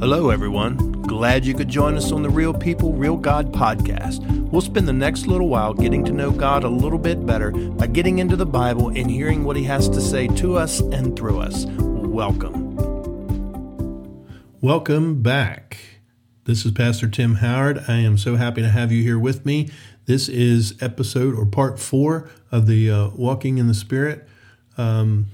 Hello, everyone. Glad you could join us on the Real People, Real God podcast. We'll spend the next little while getting to know God a little bit better by getting into the Bible and hearing what He has to say to us and through us. Welcome. Welcome back. This is Pastor Tim Howard. I am so happy to have you here with me. This is episode or part four of the uh, Walking in the Spirit um,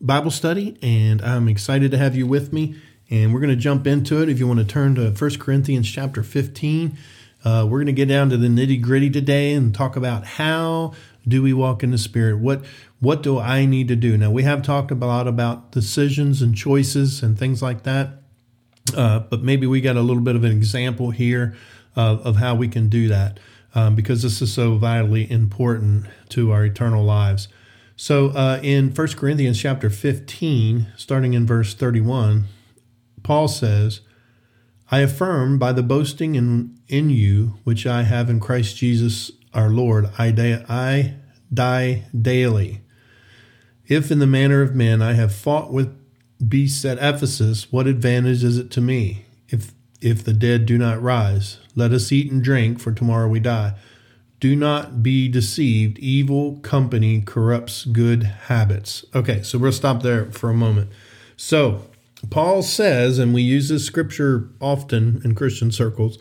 Bible study, and I'm excited to have you with me and we're going to jump into it. If you want to turn to 1 Corinthians chapter 15, uh, we're going to get down to the nitty gritty today and talk about how do we walk in the Spirit? What what do I need to do? Now we have talked a lot about decisions and choices and things like that, uh, but maybe we got a little bit of an example here uh, of how we can do that um, because this is so vitally important to our eternal lives. So uh, in 1 Corinthians chapter 15, starting in verse 31, Paul says, I affirm by the boasting in, in you which I have in Christ Jesus our Lord, I, I die daily. If in the manner of men I have fought with beasts at Ephesus, what advantage is it to me? If if the dead do not rise, let us eat and drink, for tomorrow we die. Do not be deceived. Evil company corrupts good habits. Okay, so we'll stop there for a moment. So Paul says, and we use this scripture often in Christian circles,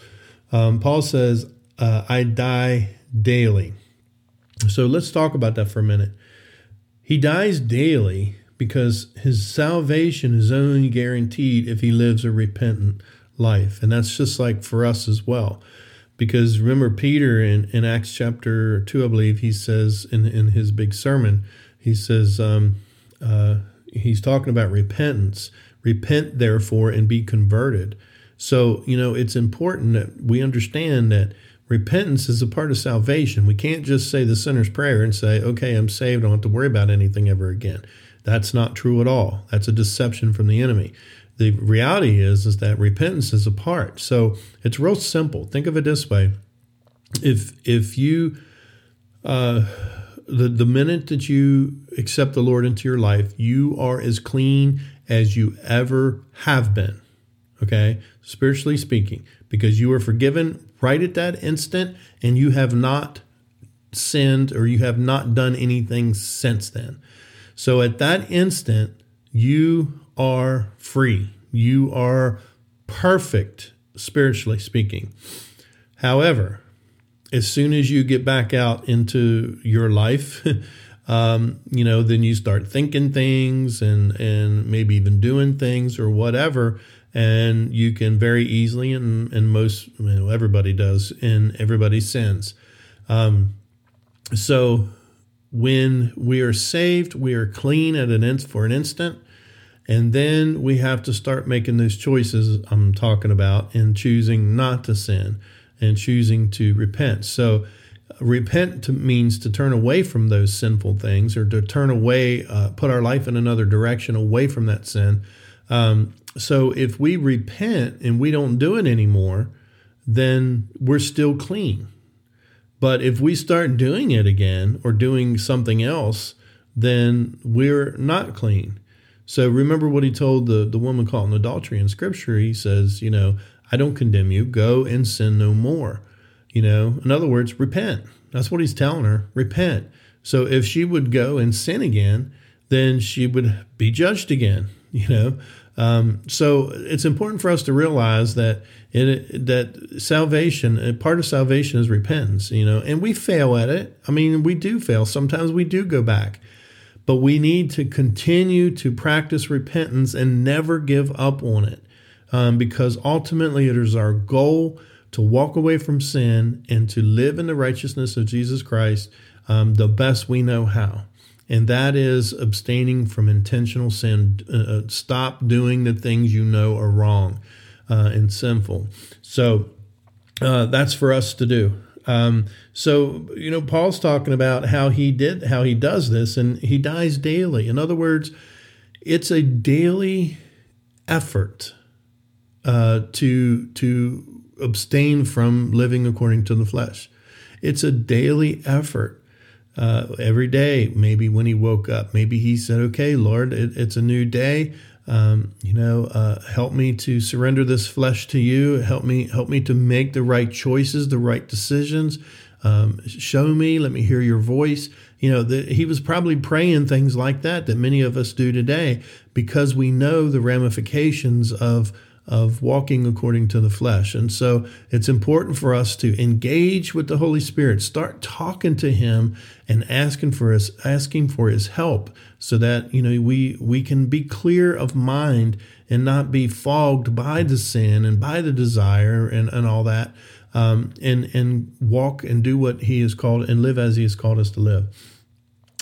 um, Paul says, uh, I die daily. So let's talk about that for a minute. He dies daily because his salvation is only guaranteed if he lives a repentant life. And that's just like for us as well. Because remember, Peter in, in Acts chapter 2, I believe, he says in, in his big sermon, he says, um, uh, he's talking about repentance Repent, therefore, and be converted. So, you know, it's important that we understand that repentance is a part of salvation. We can't just say the sinner's prayer and say, okay, I'm saved. I don't have to worry about anything ever again. That's not true at all. That's a deception from the enemy. The reality is, is that repentance is a part. So it's real simple. Think of it this way. If, if you, uh, the, the minute that you accept the Lord into your life, you are as clean as you ever have been. Okay, spiritually speaking, because you were forgiven right at that instant and you have not sinned or you have not done anything since then. So at that instant, you are free. You are perfect, spiritually speaking. However, as soon as you get back out into your life, um, you know, then you start thinking things and and maybe even doing things or whatever, and you can very easily and and most you know everybody does and everybody sins. Um, so when we are saved, we are clean at an inst for an instant. And then we have to start making those choices I'm talking about and choosing not to sin and choosing to repent. So repent to, means to turn away from those sinful things or to turn away, uh, put our life in another direction away from that sin. Um, so if we repent and we don't do it anymore, then we're still clean. But if we start doing it again or doing something else, then we're not clean. So remember what he told the, the woman caught in adultery in scripture. He says, you know, I don't condemn you. Go and sin no more. You know, in other words, repent. That's what he's telling her. Repent. So if she would go and sin again, then she would be judged again. You know, um, so it's important for us to realize that it, that salvation, part of salvation is repentance. You know, and we fail at it. I mean, we do fail. Sometimes we do go back, but we need to continue to practice repentance and never give up on it, um, because ultimately it is our goal to walk away from sin and to live in the righteousness of Jesus Christ um, the best we know how. And that is abstaining from intentional sin. Uh, uh, stop doing the things you know are wrong uh, and sinful. So uh, that's for us to do. Um, so you know, Paul's talking about how he did, how he does this, and he dies daily. In other words, it's a daily effort uh, to to abstain from living according to the flesh. It's a daily effort. uh, every day. Maybe when he woke up, maybe he said, "Okay, Lord, it, it's a new day. Um, you know, uh, help me to surrender this flesh to you. Help me, help me to make the right choices, the right decisions. Um, show me, let me hear your voice. You know, the, he was probably praying things like that that many of us do today because we know the ramifications of of walking according to the flesh. And so it's important for us to engage with the Holy Spirit, start talking to him and asking for his asking for his help so that, you know, we we can be clear of mind and not be fogged by the sin and by the desire and, and all that um, and and walk and do what He has called and live as He has called us to live.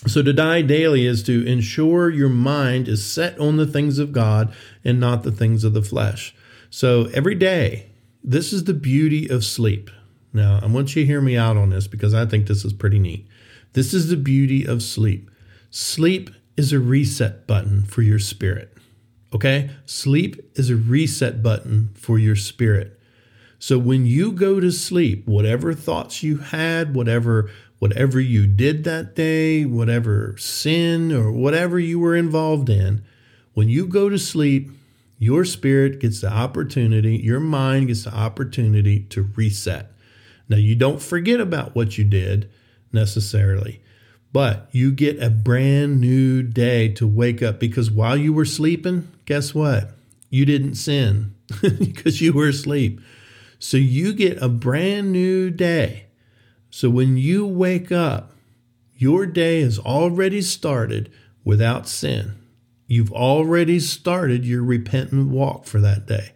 So to die daily is to ensure your mind is set on the things of God and not the things of the flesh. So every day, this is the beauty of sleep. Now, I want you to hear me out on this because I think this is pretty neat. This is the beauty of sleep. Sleep is a reset button for your spirit. Okay? Sleep is a reset button for your spirit. So when you go to sleep, whatever thoughts you had, whatever whatever you did that day, whatever sin or whatever you were involved in, when you go to sleep, your spirit gets the opportunity, your mind gets the opportunity to reset. Now, you don't forget about what you did necessarily, but you get a brand new day to wake up because while you were sleeping, guess what? You didn't sin because you were asleep. So you get a brand new day. So when you wake up, your day has already started without sin. You've already started your repentant walk for that day.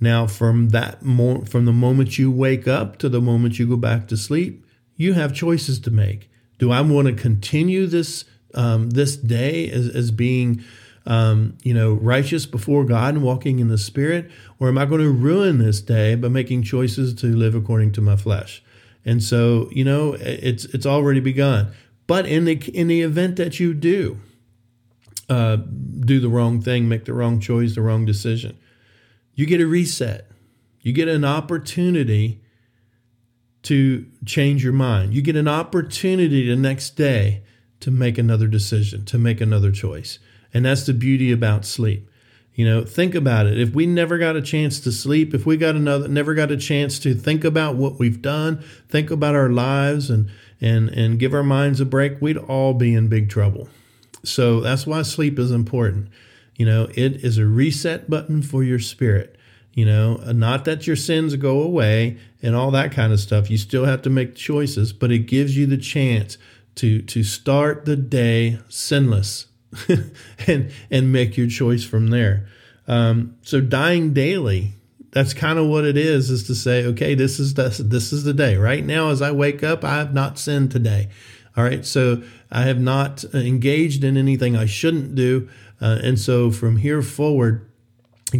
Now, from that mo- from the moment you wake up to the moment you go back to sleep, you have choices to make. Do I want to continue this um, this day as, as being um, you know, righteous before God and walking in the Spirit? Or am I going to ruin this day by making choices to live according to my flesh? And so, you know, it's it's already begun. But in the in the event that you do uh, do the wrong thing, make the wrong choice, the wrong decision, you get a reset. You get an opportunity to change your mind. You get an opportunity the next day to make another decision, to make another choice. And that's the beauty about sleep. You know, think about it. If we never got a chance to sleep, if we got another never got a chance to think about what we've done, think about our lives and and and give our minds a break, we'd all be in big trouble. So that's why sleep is important. You know, it is a reset button for your spirit. You know, not that your sins go away and all that kind of stuff. You still have to make choices, but it gives you the chance to to start the day sinless and and make your choice from there. Um, so dying daily, that's kind of what it is, is to say, okay, this is the, this is the day. Right now, as I wake up, I have not sinned today. All right, so I have not engaged in anything I shouldn't do, uh, and so from here forward,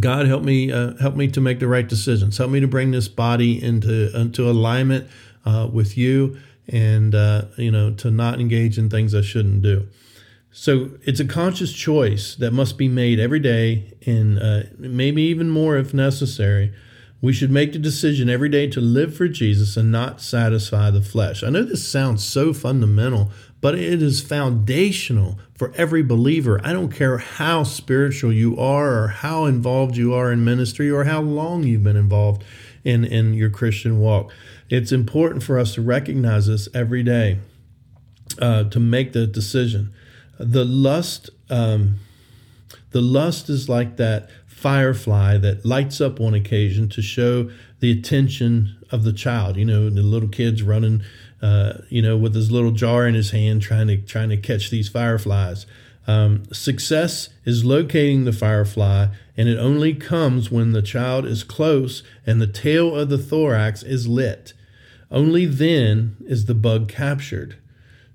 God help me uh, help me to make the right decisions. Help me to bring this body into into alignment uh, with you, and uh, you know to not engage in things I shouldn't do. So it's a conscious choice that must be made every day, and uh, maybe even more if necessary. We should make the decision every day to live for Jesus and not satisfy the flesh. I know this sounds so fundamental, but it is foundational for every believer. I don't care how spiritual you are, or how involved you are in ministry, or how long you've been involved in, in your Christian walk. It's important for us to recognize this every day uh, to make the decision the lust um, the lust is like that firefly that lights up on occasion to show the attention of the child you know the little kid's running uh, you know with his little jar in his hand trying to trying to catch these fireflies. Um, success is locating the firefly and it only comes when the child is close and the tail of the thorax is lit. Only then is the bug captured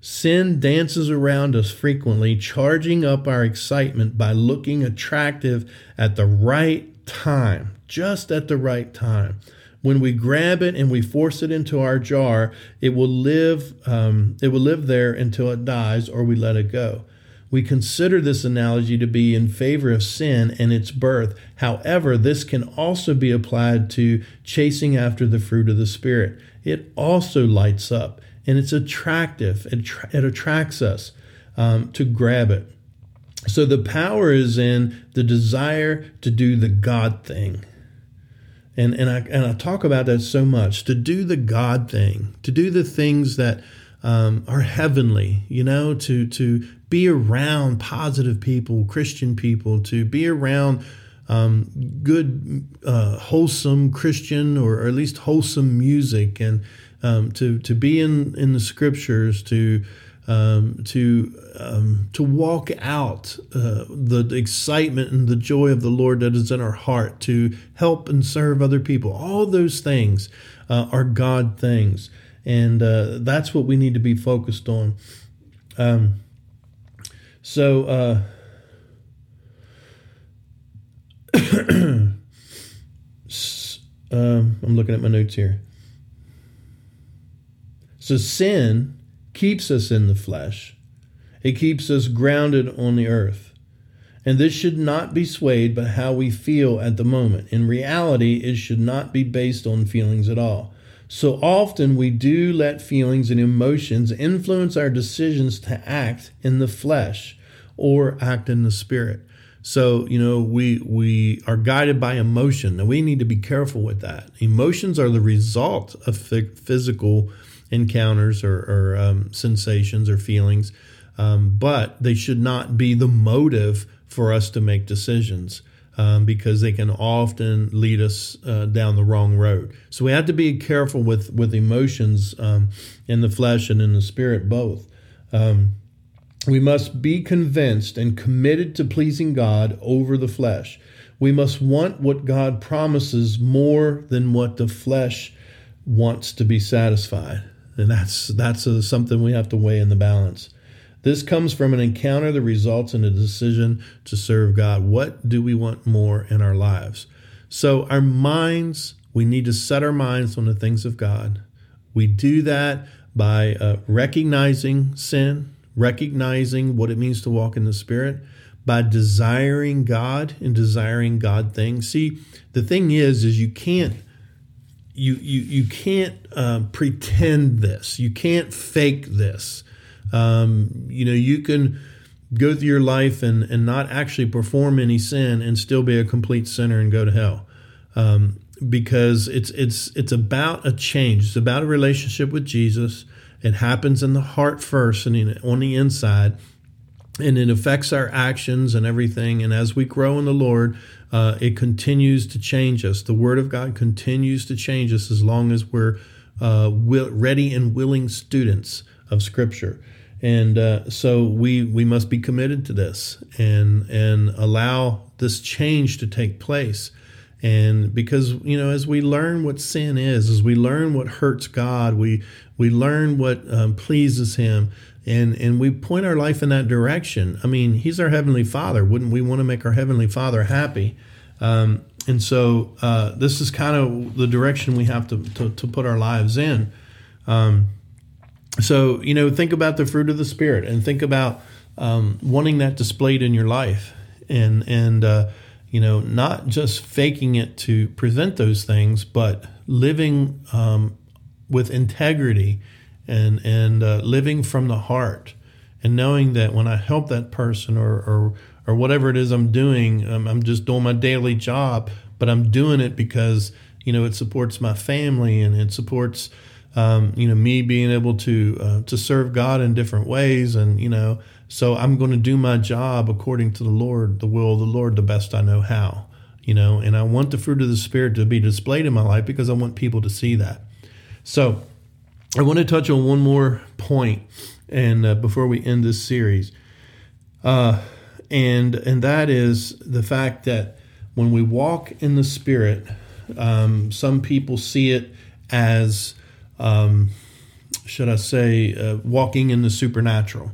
Sin dances around us frequently, charging up our excitement by looking attractive at the right time, just at the right time. When we grab it and we force it into our jar, it will live. Um, it will live there until it dies, or we let it go. We consider this analogy to be in favor of sin and its birth. However, this can also be applied to chasing after the fruit of the Spirit. It also lights up and it's attractive. It, tra- it attracts us um, to grab it. So the power is in the desire to do the God thing. And, and, I, and I talk about that so much to do the God thing, to do the things that um, are heavenly, you know, to, to be around positive people, Christian people, to be around um, good, uh, wholesome Christian or, or, at least wholesome music, and um, to to be in in the scriptures, to um, to um, to walk out uh, the excitement and the joy of the Lord that is in our heart, to help and serve other people. All those things uh, are God things, and uh, that's what we need to be focused on. Um, so. Uh, um, I'm looking at my notes here. So sin keeps us in the flesh. It keeps us grounded on the earth. And this should not be swayed by how we feel at the moment. In reality, it should not be based on feelings at all. So often we do let feelings and emotions influence our decisions to act in the flesh or act in the spirit. So, you know, we we are guided by emotion, and we need to be careful with that. Emotions are the result of physical encounters or, or um, sensations or feelings, um, but they should not be the motive for us to make decisions. Um, because they can often lead us uh, down the wrong road. So we have to be careful with with emotions um, in the flesh and in the spirit both. Um, we must be convinced and committed to pleasing God over the flesh. We must want what God promises more than what the flesh wants to be satisfied. And that's that's a, something we have to weigh in the balance. This comes from an encounter that results in a decision to serve God. What do we want more in our lives? So, our minds, we need to set our minds on the things of God. We do that by uh, recognizing sin, recognizing what it means to walk in the Spirit, by desiring God and desiring God things. See, the thing is, is you can't you you you can't uh, pretend this. You can't fake this. Um, you know, you can go through your life and and not actually perform any sin and still be a complete sinner and go to hell. Um, because it's it's it's about a change. It's about a relationship with Jesus. It happens in the heart first and on the inside, and it affects our actions and everything. And as we grow in the Lord, uh, it continues to change us. The Word of God continues to change us as long as we're uh, will, ready and willing students of Scripture. And uh, so we we must be committed to this and and allow this change to take place. And because you know, as we learn what sin is, as we learn what hurts God, we we learn what um, pleases Him, and and we point our life in that direction. I mean, He's our heavenly Father. Wouldn't we want to make our heavenly Father happy? Um, and so uh, this is kind of the direction we have to to, to put our lives in. Um, so you know, think about the fruit of the Spirit, and think about um, wanting that displayed in your life, and and uh, you know, not just faking it to present those things, but living um, with integrity and and uh, living from the heart, and knowing that when I help that person or or or whatever it is I'm doing, I'm just doing my daily job, but I'm doing it because you know it supports my family and it supports um, you know me being able to uh, to serve God in different ways, and you know so I'm going to do my job according to the Lord, the will of the Lord, the best I know how. You know, and I want the fruit of the Spirit to be displayed in my life because I want people to see that. So I want to touch on one more point, and uh, before we end this series, uh, and and that is the fact that when we walk in the Spirit, um, some people see it as, um, should I say, uh, walking in the supernatural.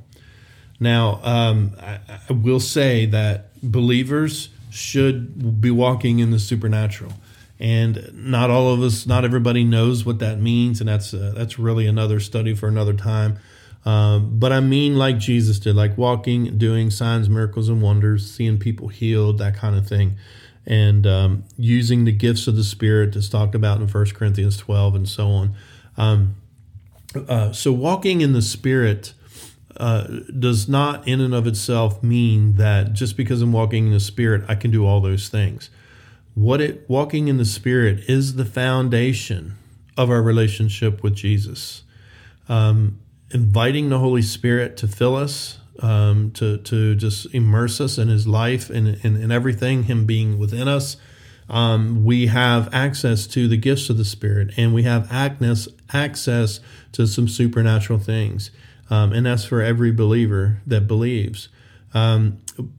Now, um, I, I, will say that believers should be walking in the supernatural, and not all of us, not everybody knows what that means, and that's uh, that's really another study for another time. Um, but I mean, like Jesus did, like walking, doing signs, miracles, and wonders, seeing people healed, that kind of thing, and um, using the gifts of the Spirit that's talked about in First Corinthians twelve and so on. Um, uh, so walking in the Spirit uh, does not, in and of itself, mean that just because I'm walking in the Spirit, I can do all those things. What it walking in the Spirit is the foundation of our relationship with Jesus. Um, inviting the Holy Spirit to fill us, um, to to just immerse us in His life and in everything, Him being within us. Um, we have access to the gifts of the Spirit, and we have access access to some supernatural things, um, and that's for every believer that believes. Um,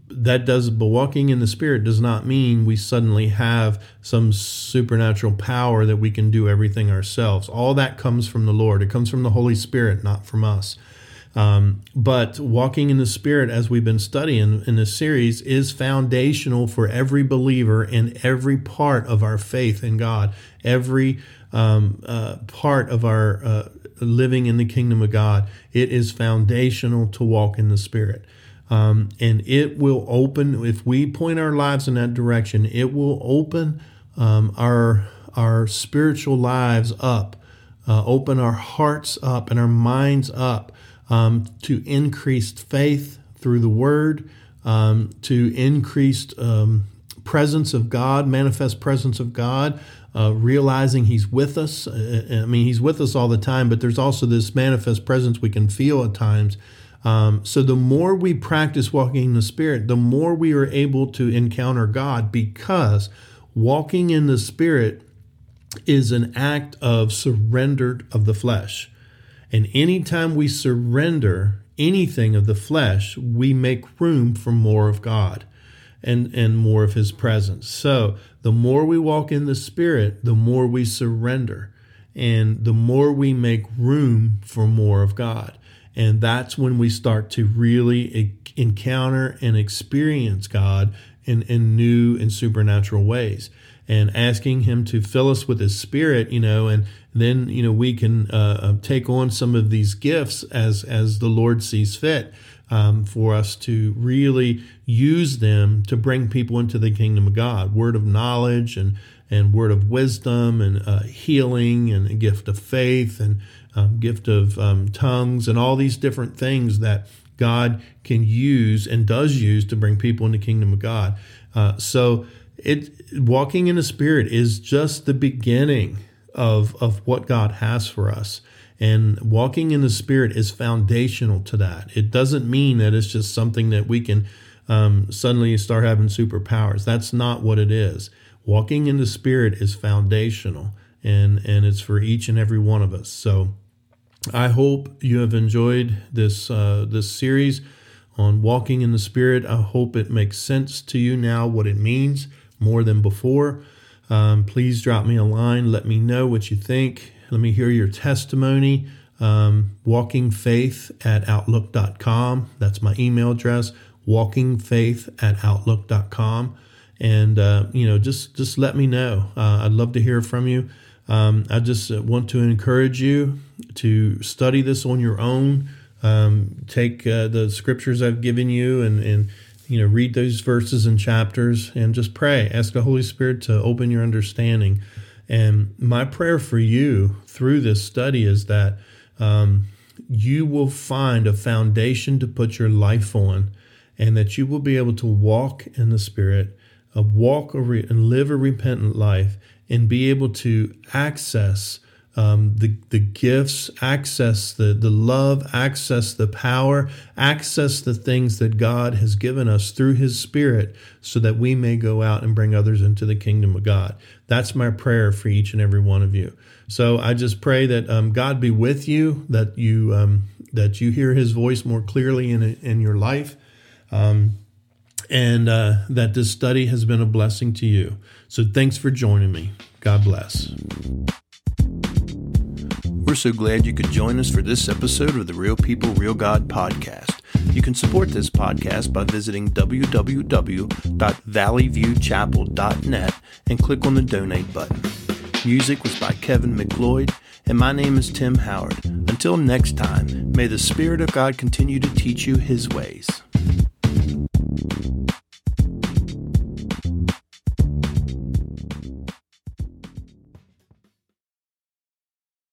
that does, but walking in the Spirit does not mean we suddenly have some supernatural power that we can do everything ourselves. All that comes from the Lord. It comes from the Holy Spirit, not from us. Um, but walking in the Spirit, as we've been studying in this series, is foundational for every believer in every part of our faith in God, every um, uh, part of our uh, living in the kingdom of God. It is foundational to walk in the Spirit. Um, and it will open, if we point our lives in that direction, it will open um, our, our spiritual lives up, uh, open our hearts up and our minds up um, to increased faith through the Word, um, to increased um, presence of God, manifest presence of God, uh, realizing He's with us. Uh, uh, I mean, He's with us all the time, but there's also this manifest presence we can feel at times. Um, so the more we practice walking in the Spirit, the more we are able to encounter God because walking in the Spirit is an act of surrender of the flesh. And anytime we surrender anything of the flesh, we make room for more of God and, and more of His presence. So the more we walk in the Spirit, the more we surrender. And the more we make room for more of God. And that's when we start to really encounter and experience God in, in new and supernatural ways. And asking him to fill us with his spirit you know and then you know we can uh, uh, take on some of these gifts as as the lord sees fit um, for us to really use them to bring people into the kingdom of god. Word of knowledge and and word of wisdom and uh, healing and a gift of faith and um, gift of um, tongues and all these different things that god can use and does use to bring people into the kingdom of god uh, so it walking in the spirit is just the beginning of of what God has for us. And walking in the spirit is foundational to that. It doesn't mean that it's just something that we can um, suddenly start having superpowers. That's not what it is. Walking in the spirit is foundational, and and it's for each and every one of us. So, I hope you have enjoyed this uh, this series on walking in the spirit. I hope it makes sense to you now what it means more than before. Um, please drop me a line. Let me know what you think. Let me hear your testimony. Um, walkingfaith at outlook.com. That's my email address. Walkingfaith at outlook.com. And, uh, you know, just, just let me know. Uh, I'd love to hear from you. Um, I just want to encourage you to study this on your own. Um, take uh, the scriptures I've given you and, and you know, read those verses and chapters and just pray. Ask the Holy Spirit to open your understanding. And my prayer for you through this study is that um, you will find a foundation to put your life on and that you will be able to walk in the Spirit, uh, walk re- and live a repentant life, and be able to access um, the, the gifts, access the, the love, access the power, access the things that God has given us through His Spirit so that we may go out and bring others into the kingdom of God. That's my prayer for each and every one of you. So I just pray that um, God be with you, that you um, that you hear His voice more clearly in in your life, um, and uh, that this study has been a blessing to you. So thanks for joining me. God bless. We're so glad you could join us for this episode of the Real People, Real God podcast. You can support this podcast by visiting www.valleyviewchapel.net and click on the donate button. Music was by Kevin MacLeod, and my name is Tim Howard. Until next time, may the Spirit of God continue to teach you His ways.